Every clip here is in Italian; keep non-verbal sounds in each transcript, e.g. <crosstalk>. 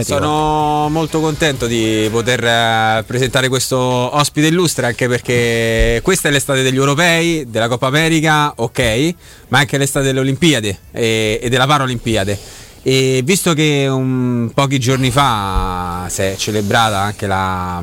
Sono molto contento di poter eh, presentare questo ospite illustre anche perché questa è l'estate degli europei, della Coppa America, ok, ma anche l'estate delle Olimpiadi e, e della Paralimpiade. E visto che un, pochi giorni fa si è celebrata anche la,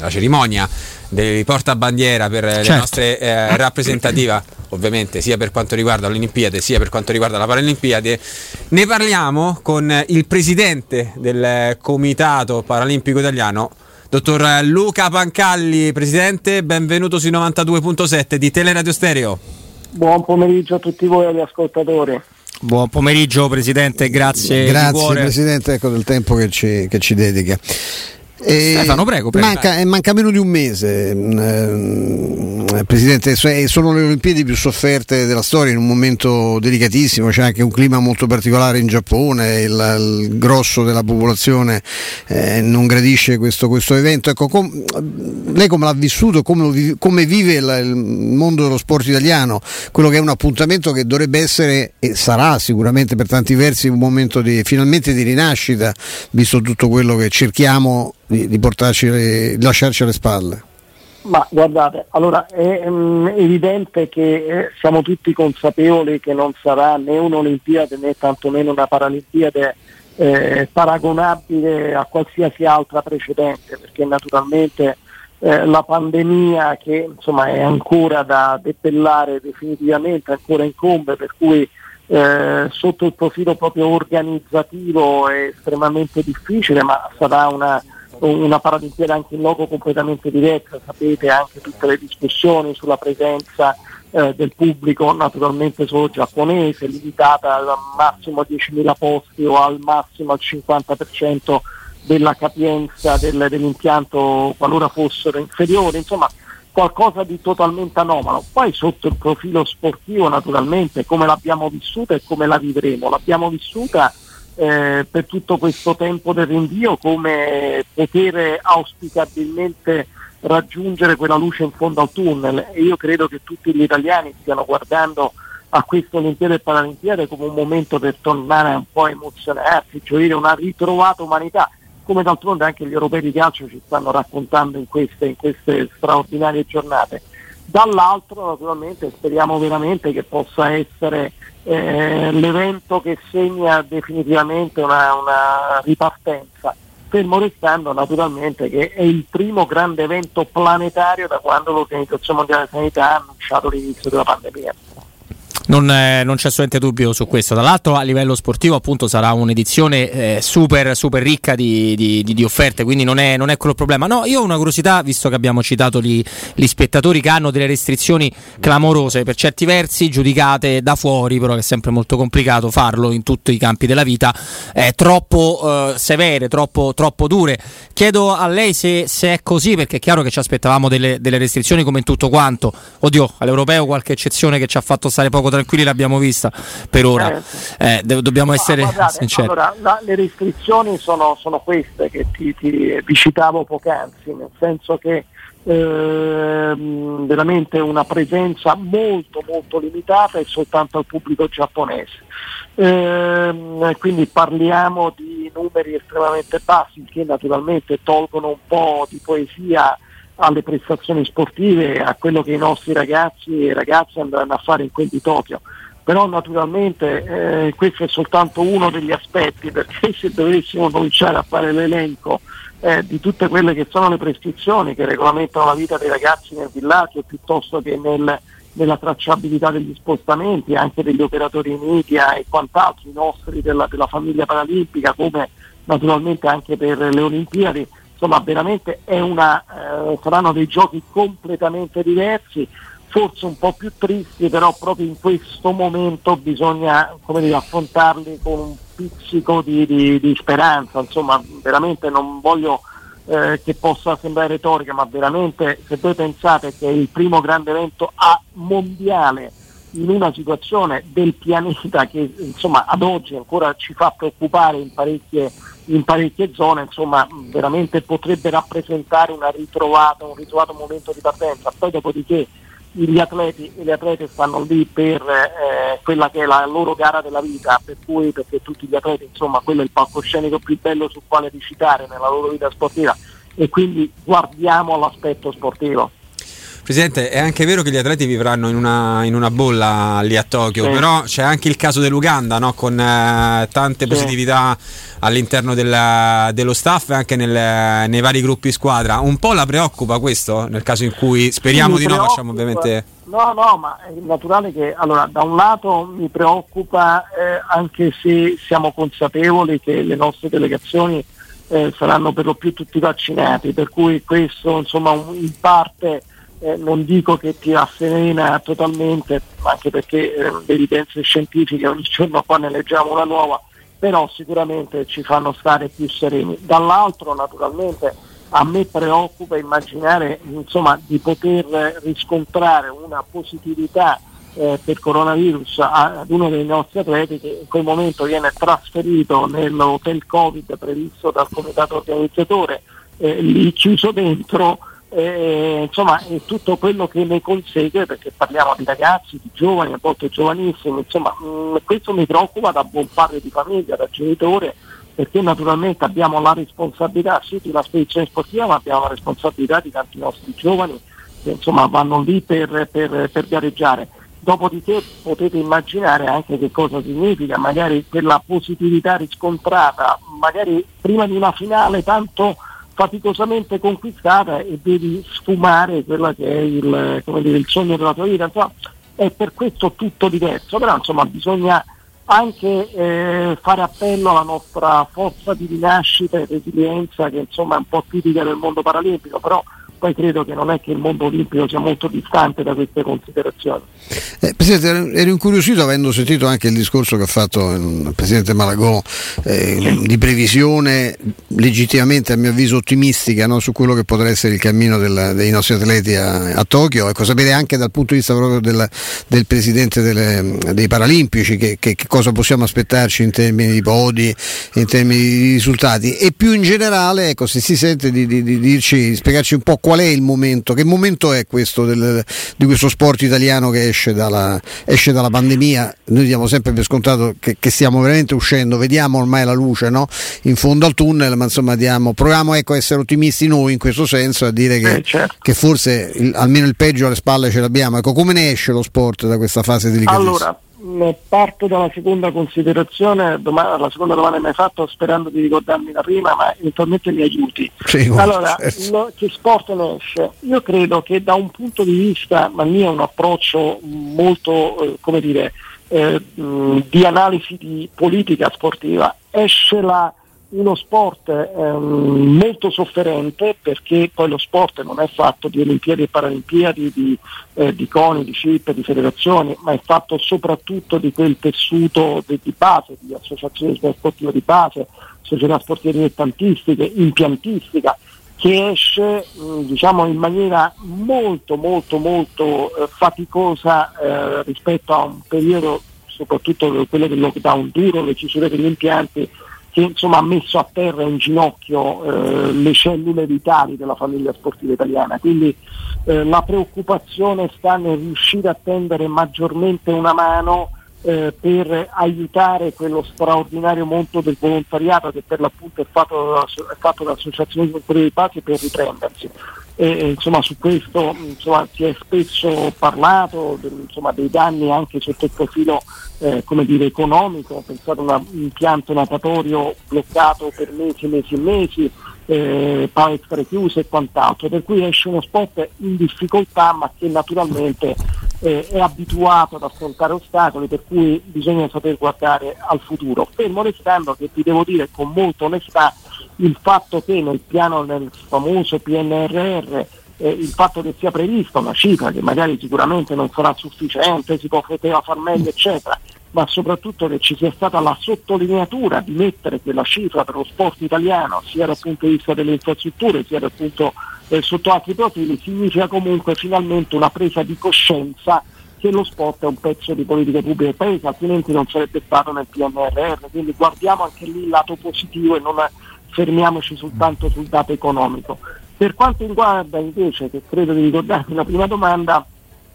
la cerimonia dei portabandiera per certo. le nostre eh, rappresentative, ovviamente sia per quanto riguarda le Olimpiadi sia per quanto riguarda la Paralimpiade. Ne parliamo con il presidente del Comitato Paralimpico Italiano, dottor Luca Pancalli. Presidente, benvenuto sui 92.7 di Teleradio Stereo. Buon pomeriggio a tutti voi agli ascoltatori. Buon pomeriggio Presidente, grazie. Grazie Presidente ecco, del tempo che ci, che ci dedica. E Stefano, prego. prego. Manca, manca, meno di un mese, eh, Presidente, sono le Olimpiadi più sofferte della storia in un momento delicatissimo, c'è anche un clima molto particolare in Giappone, il, il grosso della popolazione eh, non gradisce questo, questo evento. Ecco, com, lei come l'ha vissuto, come, come vive il, il, mondo dello sport italiano, quello che è un appuntamento che dovrebbe essere e sarà sicuramente per tanti versi un momento di, finalmente di rinascita, visto tutto quello che cerchiamo di, di, portarci le, lasciarci alle spalle? Ma guardate, allora è um, evidente che eh, siamo tutti consapevoli che non sarà né un'Olimpiade né tantomeno una Paralimpiade eh, paragonabile a qualsiasi altra precedente, perché naturalmente eh, la pandemia che insomma, è ancora da depellare definitivamente, ancora incombe, per cui eh, sotto il profilo proprio organizzativo è estremamente difficile, ma sarà una una Paralimpiade anche in loco completamente diversa, sapete anche tutte le discussioni sulla presenza eh, del pubblico naturalmente solo giapponese, limitata al massimo a 10.000 posti o al massimo al 50% della capienza del, dell'impianto qualora fossero inferiori, insomma qualcosa di totalmente anomalo. Poi sotto il profilo sportivo naturalmente come l'abbiamo vissuta e come la vivremo. L'abbiamo vissuta eh, per tutto questo tempo del rinvio come poter auspicabilmente raggiungere quella luce in fondo al tunnel e io credo che tutti gli italiani stiano guardando a queste Olimpiadi e Paralimpiadi come un momento per tornare un po' a emozionarsi, gioire una ritrovata umanità, come d'altronde anche gli europei di calcio ci stanno raccontando in queste, in queste straordinarie giornate. Dall'altro naturalmente speriamo veramente che possa essere eh, l'evento che segna definitivamente una, una ripartenza, fermo restando naturalmente che è il primo grande evento planetario da quando l'Organizzazione Mondiale della Sanità ha annunciato l'inizio della pandemia non, eh, non, c'è assolutamente dubbio su questo. Dall'altro a livello sportivo appunto sarà un'edizione eh, super, super ricca di, di, di, offerte, quindi non è, non è, quello il problema. No, io ho una curiosità, visto che abbiamo citato gli, gli, spettatori che hanno delle restrizioni clamorose, per certi versi giudicate da fuori, però che è sempre molto complicato farlo in tutti i campi della vita, eh, troppo severe, troppo, troppo, dure. Chiedo a lei se, se, è così, perché è chiaro che ci aspettavamo delle, delle restrizioni come in tutto quanto. Oddio, all'europeo qualche eccezione che ci ha fatto stare poco tranquilli l'abbiamo vista per ora. Eh, do- dobbiamo essere guardate, <laughs> sinceri. Allora, la, le restrizioni sono, sono queste che ti, ti, vi citavo poc'anzi, nel senso che eh, veramente una presenza molto molto limitata e soltanto al pubblico giapponese. Eh, quindi parliamo di numeri estremamente bassi che naturalmente tolgono un po' di poesia alle prestazioni sportive, a quello che i nostri ragazzi e ragazze andranno a fare in quel di Tokyo. Però naturalmente eh, questo è soltanto uno degli aspetti, perché <laughs> se dovessimo cominciare a fare l'elenco eh, di tutte quelle che sono le prescrizioni che regolamentano la vita dei ragazzi nel villaggio piuttosto che nel, nella tracciabilità degli spostamenti, anche degli operatori media e quant'altro, i nostri della, della famiglia paralimpica, come naturalmente anche per le Olimpiadi, insomma veramente una, eh, saranno dei giochi completamente diversi, forse un po' più tristi, però proprio in questo momento bisogna dire, affrontarli con un pizzico di, di, di, speranza, insomma veramente non voglio eh, che possa sembrare retorica, ma veramente se voi pensate che è il primo grande evento a mondiale in una situazione del pianeta che insomma ad oggi ancora ci fa preoccupare in parecchie in parecchie zone, insomma veramente potrebbe rappresentare ritrovata, un ritrovato momento di partenza. Poi dopodiché gli atleti, gli atleti stanno lì per eh, quella che è la loro gara della vita, per cui perché tutti gli atleti, insomma, quello è il palcoscenico più bello sul quale recitare nella loro vita sportiva e quindi guardiamo l'aspetto sportivo. Presidente, è anche vero che gli atleti vivranno in una, in una bolla lì a Tokyo, sì. però c'è anche il caso dell'Uganda no? con eh, tante sì. positività all'interno del, dello staff e anche nel, nei vari gruppi squadra. Un po' la preoccupa questo nel caso in cui speriamo sì, di no, facciamo ovviamente... No, no, ma è naturale che allora da un lato mi preoccupa eh, anche se siamo consapevoli che le nostre delegazioni eh, saranno per lo più tutti vaccinati, per cui questo insomma in parte eh, non dico che ti asserena totalmente, anche perché eh, evidenze scientifiche ogni giorno qua ne leggiamo una nuova, però sicuramente ci fanno stare più sereni. Dall'altro naturalmente a me preoccupa immaginare insomma, di poter riscontrare una positività eh, per coronavirus ad uno dei nostri atleti che in quel momento viene trasferito nell'hotel Covid previsto dal comitato organizzatore, eh, lì chiuso dentro eh, insomma è tutto quello che ne consegue perché parliamo di ragazzi, di giovani, a volte giovanissimi, insomma mh, mm, questo mi preoccupa da buon padre di famiglia, da genitore perché naturalmente abbiamo la responsabilità sì di una spedizione sportiva ma abbiamo la responsabilità di tanti nostri giovani che insomma vanno lì per, per, per gareggiare. Dopodiché potete immaginare anche che cosa significa, magari quella positività riscontrata, magari prima di una finale tanto faticosamente conquistata e devi sfumare quello che è il, dire, il sogno della tua vita. Insomma, è per questo tutto diverso, però insomma bisogna anche eh, fare appello alla nostra forza di rinascita e resilienza che insomma è un po' tipica del mondo paralimpico, però poi credo che non è che il mondo olimpico sia molto distante da queste considerazioni. Eh, Presidente, ero incuriosito avendo sentito anche il discorso che ha fatto il Presidente Malagò eh, di previsione legittimamente a mio avviso ottimistica no, su quello che potrà essere il cammino del, dei nostri atleti a, a, Tokyo, ecco, sapere anche dal punto di vista proprio del, del Presidente delle, dei Paralimpici che, che, che, cosa possiamo aspettarci in termini di podi, in termini di risultati e più in generale ecco, se si sente di, di, di dirci, spiegarci un po' qual è il momento, che momento è questo del, di questo sport italiano che esce dalla, esce dalla, pandemia? Noi diamo sempre per scontato che, che, stiamo veramente uscendo, vediamo ormai la luce no? in fondo al tunnel, ma insomma diamo, proviamo ecco, a essere ottimisti noi in questo senso, a dire che, eh, certo. che forse il, almeno il peggio alle spalle ce l'abbiamo. Ecco, come ne esce lo sport da questa fase delicatissima? Allora, parto dalla seconda considerazione, domanda, la seconda domanda che mi hai fatto sperando di ricordarmi la prima, ma eventualmente mi aiuti. Sì, allora, certo. lo, che sport ne esce? Io credo che da un punto di vista, ma mio è un approccio molto, eh, come dire, eh, mh, di analisi di politica sportiva, esce la uno sport ehm, molto sofferente perché poi lo sport non è fatto di Olimpiadi e Paralimpiadi, di, eh, di CONI, di CIP, di federazioni, ma è fatto soprattutto di quel tessuto di, di base, di associazioni sportive di base, società sportive dilettantistiche, impiantistica, che esce mh, diciamo, in maniera molto molto molto eh, faticosa eh, rispetto a un periodo, soprattutto quello del lockdown duro, le chiusure degli impianti che insomma, ha messo a terra in ginocchio eh, le cellule vitali della famiglia sportiva italiana. Quindi eh, la preoccupazione sta nel riuscire a tendere maggiormente una mano eh, per aiutare quello straordinario mondo del volontariato che per l'appunto è fatto, è fatto da associazioni culturali di pace per riprendersi. E, insomma, su questo insomma, si è spesso parlato insomma, dei danni anche sotto il profilo eh, dire, economico, pensate a un impianto natatorio bloccato per mesi e mesi e mesi, eh, palestre chiuse e quant'altro, per cui esce uno sport in difficoltà ma che naturalmente eh, è abituato ad affrontare ostacoli, per cui bisogna saper guardare al futuro. Fermo restando che ti devo dire con molta onestà il fatto che nel piano nel famoso PNRR eh, il fatto che sia prevista una cifra che magari sicuramente non sarà sufficiente, si poteva far meglio, eccetera, ma soprattutto che ci sia stata la sottolineatura di mettere quella cifra per lo sport italiano, sia dal punto di vista delle infrastrutture, sia dal punto eh, sotto altri profili, significa comunque finalmente una presa di coscienza che lo sport è un pezzo di politica pubblica del paese, altrimenti non sarebbe stato nel PNRR. Quindi guardiamo anche lì il lato positivo e non fermiamoci soltanto sul dato economico. Per quanto riguarda invece, che credo di ricordarmi la prima domanda,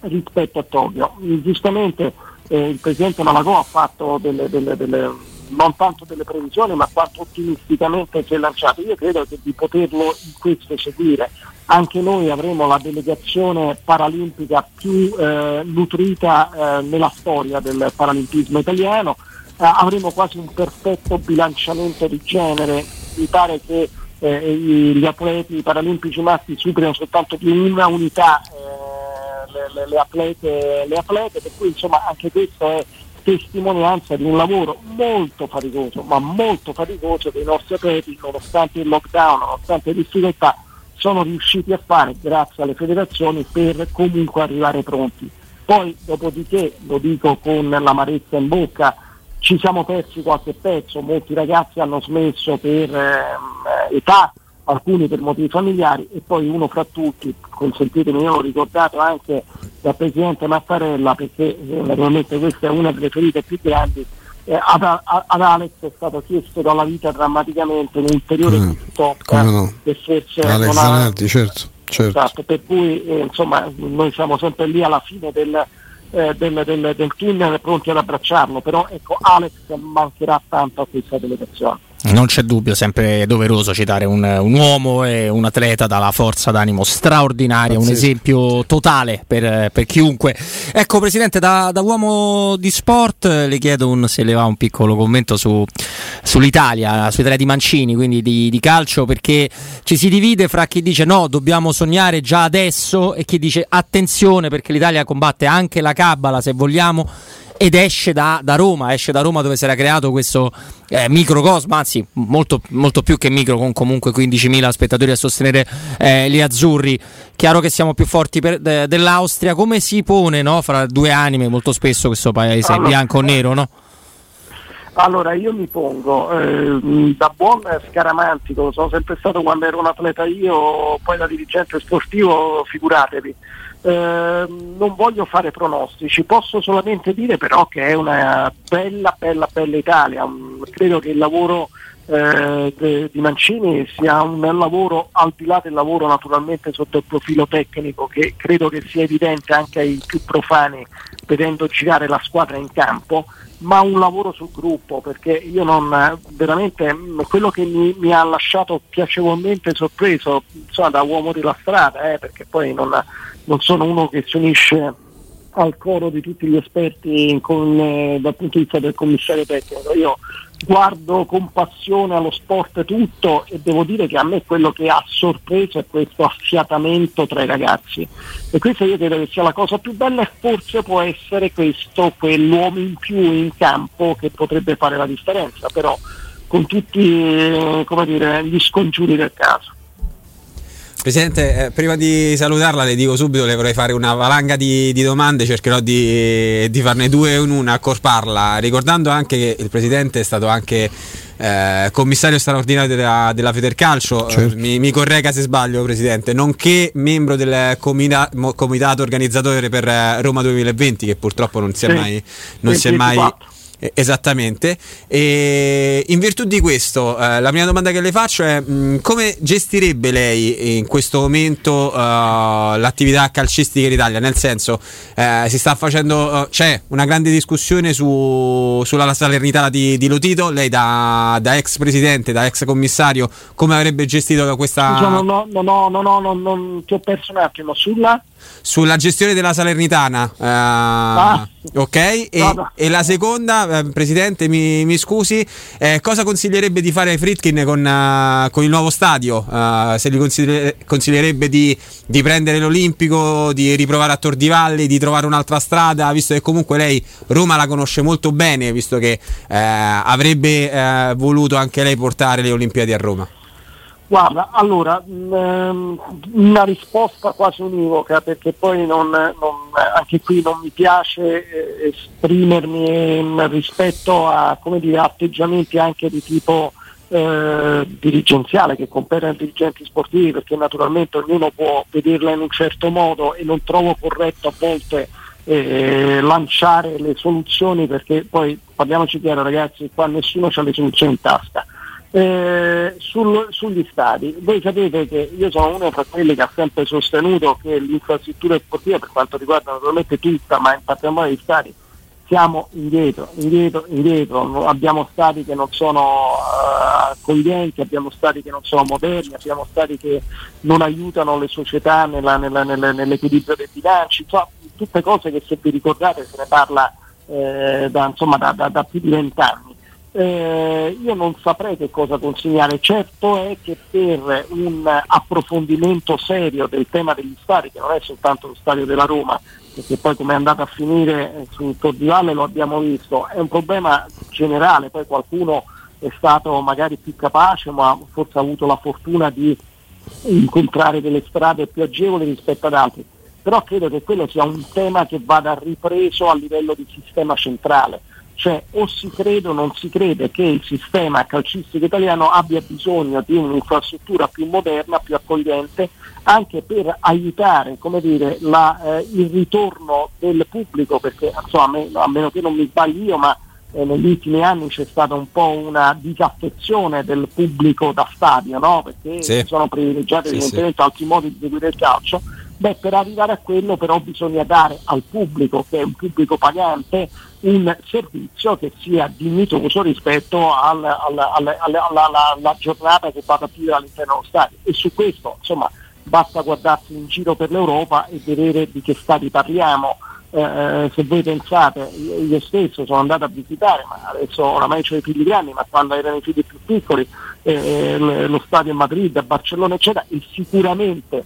rispetto a Tokyo. Giustamente eh, il Presidente Malagò ha fatto delle, delle, delle, non tanto delle previsioni ma quanto ottimisticamente si è lanciato. Io credo di poterlo in questo seguire. Anche noi avremo la delegazione paralimpica più eh, nutrita eh, nella storia del paralimpismo italiano, eh, avremo quasi un perfetto bilanciamento di genere, mi pare che eh, gli atleti paralimpici maschi superino soltanto di una unità eh, le, le, le, atlete, le atlete, per cui insomma anche questo è testimonianza di un lavoro molto faticoso, ma molto faticoso dei nostri atleti, nonostante il lockdown, nonostante le difficoltà, sono riusciti a fare grazie alle federazioni per comunque arrivare pronti. Poi dopodiché, lo dico con l'amarezza in bocca, ci siamo persi qualche pezzo, molti ragazzi hanno smesso per eh, età, alcuni per motivi familiari e poi uno fra tutti, consentitemi, io l'ho ricordato anche dal Presidente Mattarella perché eh, naturalmente questa è una delle ferite più grandi, eh, ad, ad, Alex è stato chiesto dalla vita drammaticamente un ulteriore mm, stop no. che forse Alex non Zanardi, certo, certo. Esatto, per cui eh, insomma noi siamo sempre lì alla fine del, eh, del, del, del tunnel pronti ad abbracciarlo, però ecco Alex mancherà tanto a questa delegazione. Non c'è dubbio, sempre doveroso citare un, un, uomo e un atleta dalla forza d'animo straordinaria, un esempio totale per, per chiunque. Ecco Presidente, da, da, uomo di sport le chiedo un, se le va un piccolo commento su, sull'Italia, sull'Italia di Mancini, quindi di, di calcio, perché ci si divide fra chi dice no, dobbiamo sognare già adesso e chi dice attenzione perché l'Italia combatte anche la cabala se vogliamo ed esce da, da, Roma, esce da Roma dove si era creato questo eh, microcosmo, anzi molto, molto, più che micro con comunque 15.000 spettatori a sostenere eh, gli azzurri. Chiaro che siamo più forti per, de, dell'Austria, come si pone no, fra due anime molto spesso questo paese allora, bianco o nero? No? Allora io mi pongo eh, da buon scaramantico, sono sempre stato quando ero un atleta io, poi da dirigente sportivo, figuratevi eh, non voglio fare pronostici, posso solamente dire però che è una bella, bella, bella Italia. Mm, credo che il lavoro eh, de, di Mancini sia un lavoro al di là del lavoro naturalmente sotto il profilo tecnico che credo che sia evidente anche ai più profani vedendo girare la squadra in campo ma un lavoro sul gruppo perché io non veramente quello che mi, mi ha lasciato piacevolmente sorpreso insomma, da uomo della strada eh, perché poi non, non sono uno che si unisce al coro di tutti gli esperti con, eh, dal punto di vista del commissario tecnico. Io guardo con passione allo sport tutto e devo dire che a me quello che ha sorpreso è questo affiatamento tra i ragazzi e questa io credo che sia la cosa più bella e forse può essere questo quell'uomo in più in campo che potrebbe fare la differenza, però con tutti eh, dire, gli scongiuri del caso. Presidente, eh, prima di salutarla le dico subito, le vorrei fare una valanga di, di domande, cercherò di, di, farne due in una, accorparla, ricordando anche che il Presidente è stato anche eh, commissario straordinario della, della Federcalcio, certo. mi, mi, corregga se sbaglio Presidente, nonché membro del comita, comitato organizzatore per eh, Roma 2020 che purtroppo non si è mai... Non si è mai eh, esattamente. E in virtù di questo, eh, la prima domanda che le faccio è mh, mm, come gestirebbe lei in questo momento uh, l'attività calcistica in Italia? Nel senso, eh, si sta facendo, uh, c'è una grande discussione su, sulla salernità di, di, Lotito. Lei, da, da, ex presidente, da ex commissario, come avrebbe gestito questa. Scusa, no, no, no, no, no, no, non ti ho perso un attimo sulla sulla gestione della Salernitana. Uh, ah, ok, e, e, la seconda, eh, Presidente, mi, mi scusi, eh, cosa consiglierebbe di fare Fritkin con, uh, con il nuovo stadio? Uh, se gli consigliere, consiglierebbe di, di, prendere l'Olimpico, di riprovare a Tor di Valle, di trovare un'altra strada, visto che comunque lei Roma la conosce molto bene, visto che avrebbe voluto anche lei portare le Olimpiadi a Roma? Guarda, allora, ehm, una risposta quasi univoca perché poi non, non, anche qui non mi piace eh, esprimermi rispetto a dire, atteggiamenti anche di tipo eh, dirigenziale che compete ai dirigenti sportivi perché naturalmente ognuno può vederla in un certo modo e non trovo corretto a volte eh, lanciare le soluzioni perché poi parliamoci chiaro ragazzi, qua nessuno ha le soluzioni in tasca Eh, sul, sugli stadi, voi sapete che io sono uno tra quelli che ha sempre sostenuto che l'infrastruttura sportiva per quanto riguarda naturalmente tutta, ma in particolare gli stadi, siamo indietro, indietro, indietro, abbiamo stati che non sono uh, accoglienti, abbiamo stati che non sono moderni, abbiamo stati che non aiutano le società nella, nella, nella, nell'equilibrio dei bilanci, insomma, tutte cose che se vi ricordate se ne parla eh, da, insomma, da, da, da più di vent'anni eh, io non saprei che cosa consigliare, certo è che per un approfondimento serio del tema degli stadi, che non è soltanto lo stadio della Roma, perché poi come è andato a finire sul Tor di Valle lo abbiamo visto, è un problema generale, poi qualcuno è stato magari più capace, ma forse ha avuto la fortuna di incontrare delle strade più agevoli rispetto ad altri, però credo che quello sia un tema che vada ripreso a livello di sistema centrale cioè o si crede o non si crede che il sistema calcistico italiano abbia bisogno di un'infrastruttura più moderna, più accogliente, anche per aiutare dire, la, eh, il ritorno del pubblico, perché insomma, a, me, a, meno che non mi sbagli io, ma eh, negli ultimi anni c'è stata un po' una disaffezione del pubblico da stadio, no? perché sì. sono privilegiati sì, evidentemente sì. altri modi di seguire il calcio Beh, per arrivare a quello però bisogna dare al pubblico, che è un pubblico pagante, un servizio che sia dignitoso rispetto al, al, al, alla, giornata che va a vivere all'interno dello stadio. E su questo, insomma, basta guardarsi in giro per l'Europa e vedere di che stati parliamo. Eh, se voi pensate, io stesso sono andato a visitare, ma adesso oramai ho i figli grandi, ma quando erano i figli più piccoli, eh, lo stadio a Madrid, a Barcellona, eccetera, e sicuramente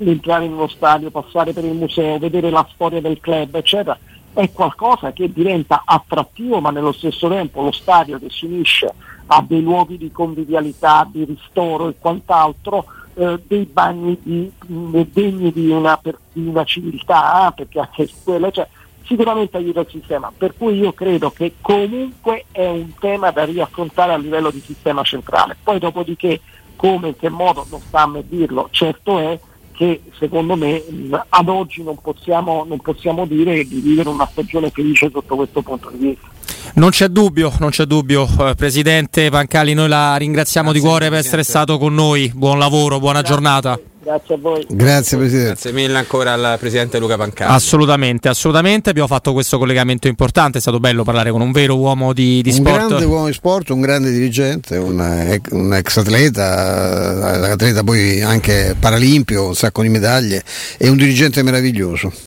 entrare in uno stadio, passare per il museo, vedere la storia del club, eccetera, è qualcosa che diventa attrattivo, ma nello stesso tempo lo stadio che si unisce a dei luoghi di convivialità, di ristoro e quant'altro, eh, dei bagni di, degni di una, di una civiltà, perché anche quello, cioè, sicuramente aiuta il sistema, per cui io credo che comunque è un tema da riaffrontare a livello di sistema centrale. Poi dopodiché come, in che modo, non sta a me dirlo, certo è che secondo me ad oggi non possiamo, non possiamo dire di vivere una stagione felice sotto questo punto di vista. Non c'è dubbio, non c'è dubbio, eh, Presidente Pancali, noi la ringraziamo Grazie, di cuore per essere stato con noi, buon lavoro, buona Grazie. giornata. Grazie a voi. Grazie Presidente. Grazie mille ancora al Presidente Luca Pancani. Assolutamente, assolutamente. Abbiamo fatto questo collegamento importante. È stato bello parlare con un vero uomo di, di un sport. Un grande uomo di sport, un grande dirigente, un, un ex atleta, atleta poi anche paralimpico, un sacco di medaglie e un dirigente meraviglioso.